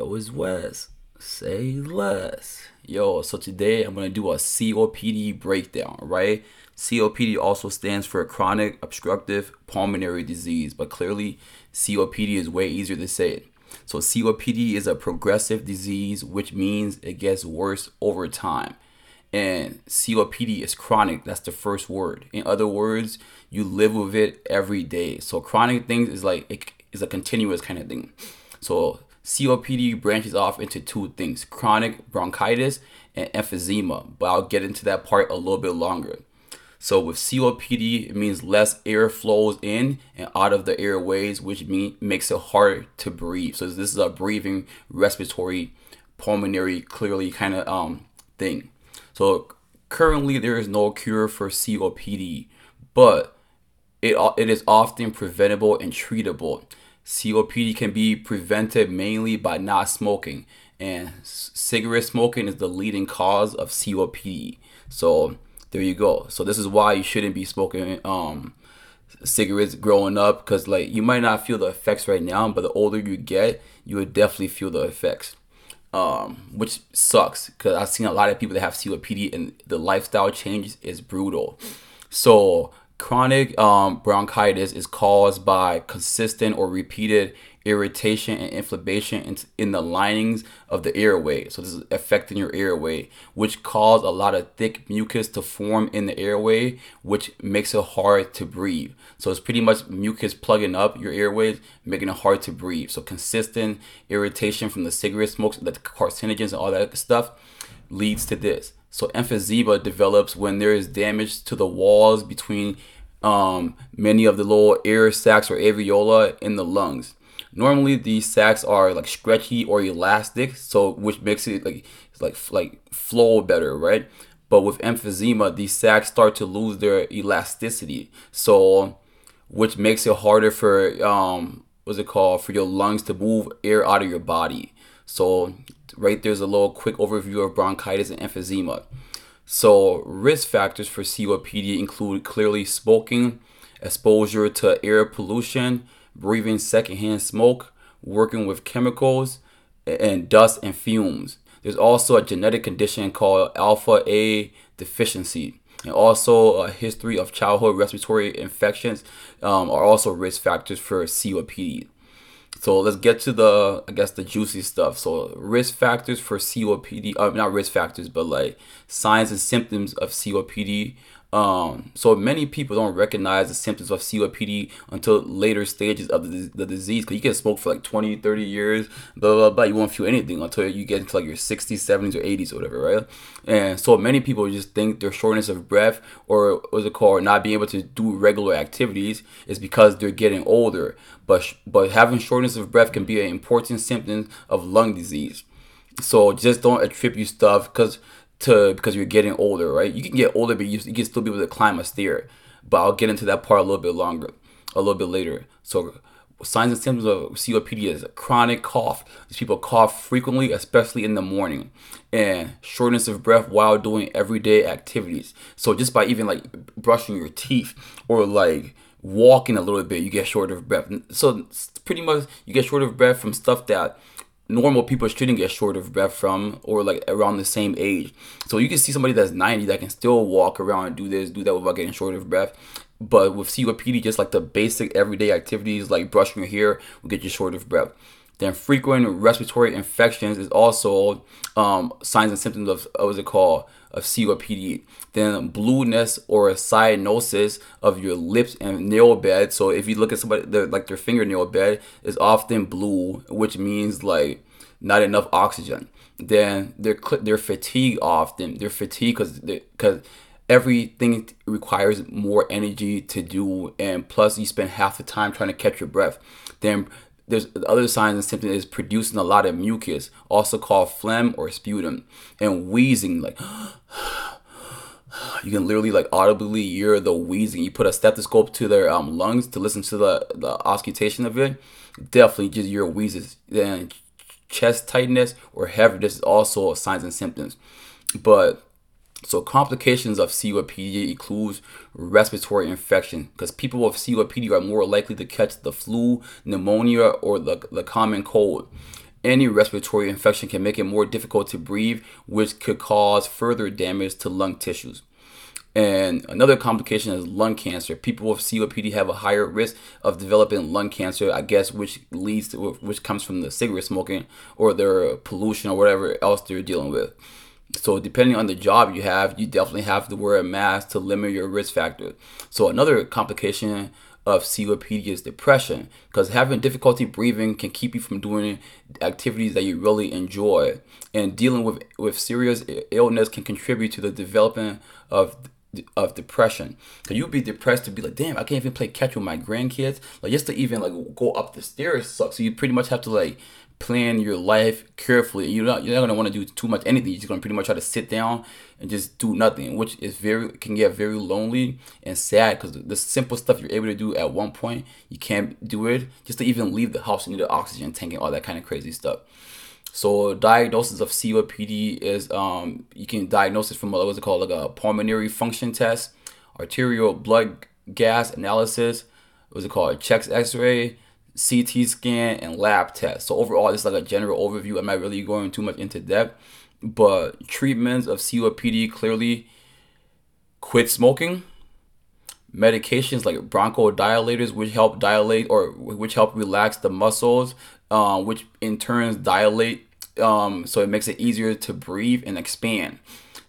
Yo, it's Wes. Say less. Yo, so today I'm gonna do a COPD breakdown, right? COPD also stands for chronic obstructive pulmonary disease, but clearly COPD is way easier to say. So COPD is a progressive disease, which means it gets worse over time. And COPD is chronic. That's the first word. In other words, you live with it every day. So chronic things is like it is a continuous kind of thing. So COPD branches off into two things chronic bronchitis and emphysema, but I'll get into that part a little bit longer. So with COPD, it means less air flows in and out of the airways, which mean, makes it hard to breathe. So this is a breathing, respiratory, pulmonary, clearly kind of um, thing. So currently there is no cure for COPD, but it, it is often preventable and treatable. COPD can be prevented mainly by not smoking, and cigarette smoking is the leading cause of COPD. So there you go. So this is why you shouldn't be smoking um, cigarettes growing up, because like you might not feel the effects right now, but the older you get, you would definitely feel the effects. Um, which sucks because I've seen a lot of people that have COPD and the lifestyle change is brutal. So Chronic um, bronchitis is caused by consistent or repeated irritation and inflammation in, the linings of the airway. So this is affecting your airway, which cause a lot of thick mucus to form in the airway, which makes it hard to breathe. So it's pretty much mucus plugging up your airways, making it hard to breathe. So consistent irritation from the cigarette smokes, the carcinogens and all that stuff leads to this. So emphysema develops when there is damage to the walls between um, many of the little air sacs or alveoli in the lungs. Normally, these sacs are like stretchy or elastic, so which makes it like like like flow better, right? But with emphysema, these sacs start to lose their elasticity, so which makes it harder for um what's it called for your lungs to move air out of your body. So right there's a little quick overview of bronchitis and emphysema. So, risk factors for COPD include clearly smoking, exposure to air pollution, breathing secondhand smoke, working with chemicals, and dust and fumes. There's also a genetic condition called alpha A deficiency. And also a history of childhood respiratory infections um, are also risk factors for COPD. So let's get to the, I guess, the juicy stuff. So risk factors for COPD, uh, not risk factors, but like signs and symptoms of COPD um, so many people don't recognize the symptoms of COPD until later stages of the, the disease. Cause you can smoke for like 20, 30 years, blah, blah, blah. You won't feel anything until you get into like your 60s, 70s, or 80s or whatever, right? And so many people just think their shortness of breath or what's it called, not being able to do regular activities is because they're getting older. But, but having shortness of breath can be an important symptom of lung disease. So just don't attribute stuff because to because you're getting older, right? You can get older, but you, you can still be able to climb a stair. But I'll get into that part a little bit longer, a little bit later. So signs and symptoms of COPD is chronic cough. These people cough frequently, especially in the morning, and shortness of breath while doing everyday activities. So just by even like brushing your teeth or like walking a little bit, you get short of breath. So pretty much you get short of breath from stuff that normal people shouldn't get short of breath from or like around the same age. So you can see somebody that's 90 that can still walk around and do this, do that without getting short of breath. But with COPD, just like the basic everyday activities like brushing your hair will get you short of breath. Then frequent respiratory infections is also um, signs and symptoms of, of what's it called of COPD. Then blueness or a cyanosis of your lips and nail bed. So if you look at somebody their, like their fingernail bed is often blue, which means like not enough oxygen. Then they're they're fatigued often. They're fatigued because because everything requires more energy to do, and plus you spend half the time trying to catch your breath. Then there's other signs and symptoms is producing a lot of mucus, also called phlegm or sputum, and wheezing like you can literally like audibly hear the wheezing. You put a stethoscope to their um, lungs to listen to the, the auscultation of it. Definitely just your wheezes. Then chest tightness or heaviness is also signs and symptoms. But so complications of COPD includes respiratory infection because people with COPD are more likely to catch the flu, pneumonia, or the, the common cold. Any respiratory infection can make it more difficult to breathe, which could cause further damage to lung tissues. And another complication is lung cancer. People with COPD have a higher risk of developing lung cancer, I guess, which leads to which comes from the cigarette smoking or their pollution or whatever else they're dealing with. So depending on the job you have, you definitely have to wear a mask to limit your risk factor. So another complication of COPD is depression because having difficulty breathing can keep you from doing activities that you really enjoy. And dealing with, with serious illness can contribute to the development of of depression. So you'd be depressed to be like, damn, I can't even play catch with my grandkids. Like just to even like go up the stairs sucks. So you pretty much have to like plan your life carefully. You're not you're not gonna want to do too much anything. You're just gonna pretty much try to sit down and just do nothing, which is very can get very lonely and sad because the simple stuff you're able to do at one point you can't do it. Just to even leave the house, you need an oxygen tank and all that kind of crazy stuff. So diagnosis of COPD is um, you can diagnose it from what's it called like a pulmonary function test, arterial blood gas analysis, what was it called, chest X-ray, CT scan, and lab test. So overall, is like a general overview. I'm not really going too much into depth, but treatments of COPD clearly quit smoking. Medications like bronchodilators, which help dilate or which help relax the muscles um, which in turns dilate, um, so it makes it easier to breathe and expand.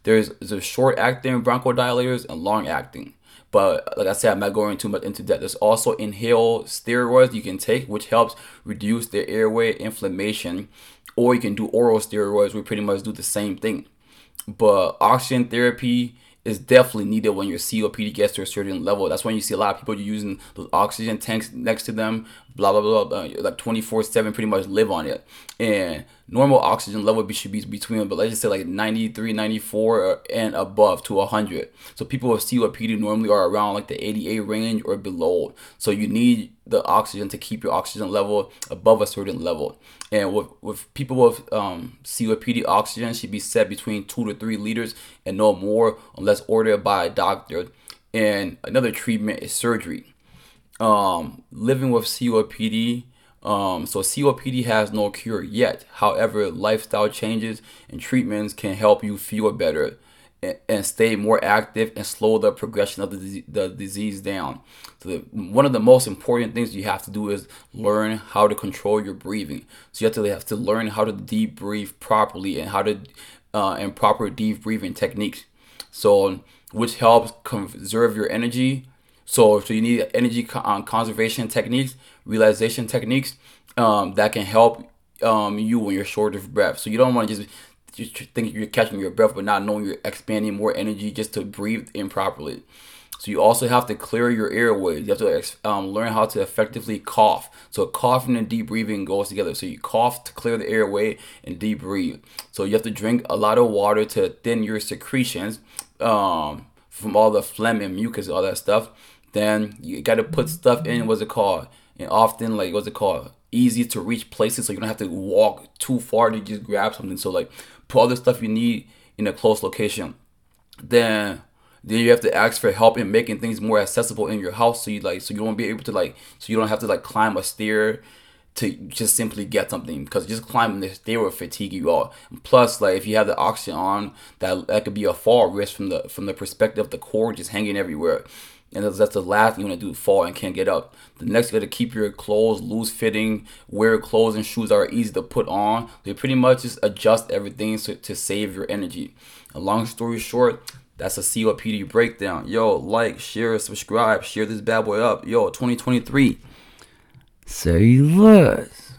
There's, there's short acting bronchodilators and long acting. But like I said, I'm not going too much into that. There's also inhaled steroids you can take, which helps reduce the airway inflammation. Or you can do oral steroids, we pretty much do the same thing. But oxygen therapy is definitely needed when your COPD gets to a certain level. That's when you see a lot of people using those oxygen tanks next to them, blah blah blah, blah like 24 7 pretty much live on it. And normal oxygen level should be between, but let's just say like 93, 94 and above to 100. So people with COPD normally are around like the 88 range or below. So you need the oxygen to keep your oxygen level above a certain level. And with, with people with um, COPD, oxygen should be set between two to three liters and no more unless ordered by a doctor. And another treatment is surgery. Um, living with COPD um, so COPD has no cure yet. However, lifestyle changes and treatments can help you feel better and, and stay more active and slow the progression of the, the disease down. So the, one of the most important things you have to do is learn how to control your breathing. So you have to have to learn how to deep breathe properly and how to uh, and proper deep breathing techniques. So which helps conserve your energy so, so you need energy um, conservation techniques, realization techniques um, that can help um, you when you're short of breath. So you don't want to just just think you're catching your breath, but not knowing you're expanding more energy just to breathe improperly. So you also have to clear your airways. You have to um, learn how to effectively cough. So coughing and deep breathing goes together. So you cough to clear the airway and deep breathe. So you have to drink a lot of water to thin your secretions um, from all the phlegm and mucus, all that stuff. Then you got to put stuff in. What's it called? And often, like, what's it called? Easy to reach places, so you don't have to walk too far to just grab something. So like, put all the stuff you need in a close location. Then then you have to ask for help in making things more accessible in your house so you like so you won't be able to like so you don't have to like climb a stair to just simply get something because just climbing the stair will fatigue you all. Plus, like if you have the oxygen on, that that could be a fall risk from the from the perspective of the cord just hanging everywhere and that's, the last thing you want to do fall and can't get up. The next you got to keep your clothes loose fitting wear clothes and shoes are easy to put on. They pretty much just adjust everything so, to save your energy. A long story short that's a copd breakdown. Yo like share subscribe share this bad boy up. Yo 2023 say less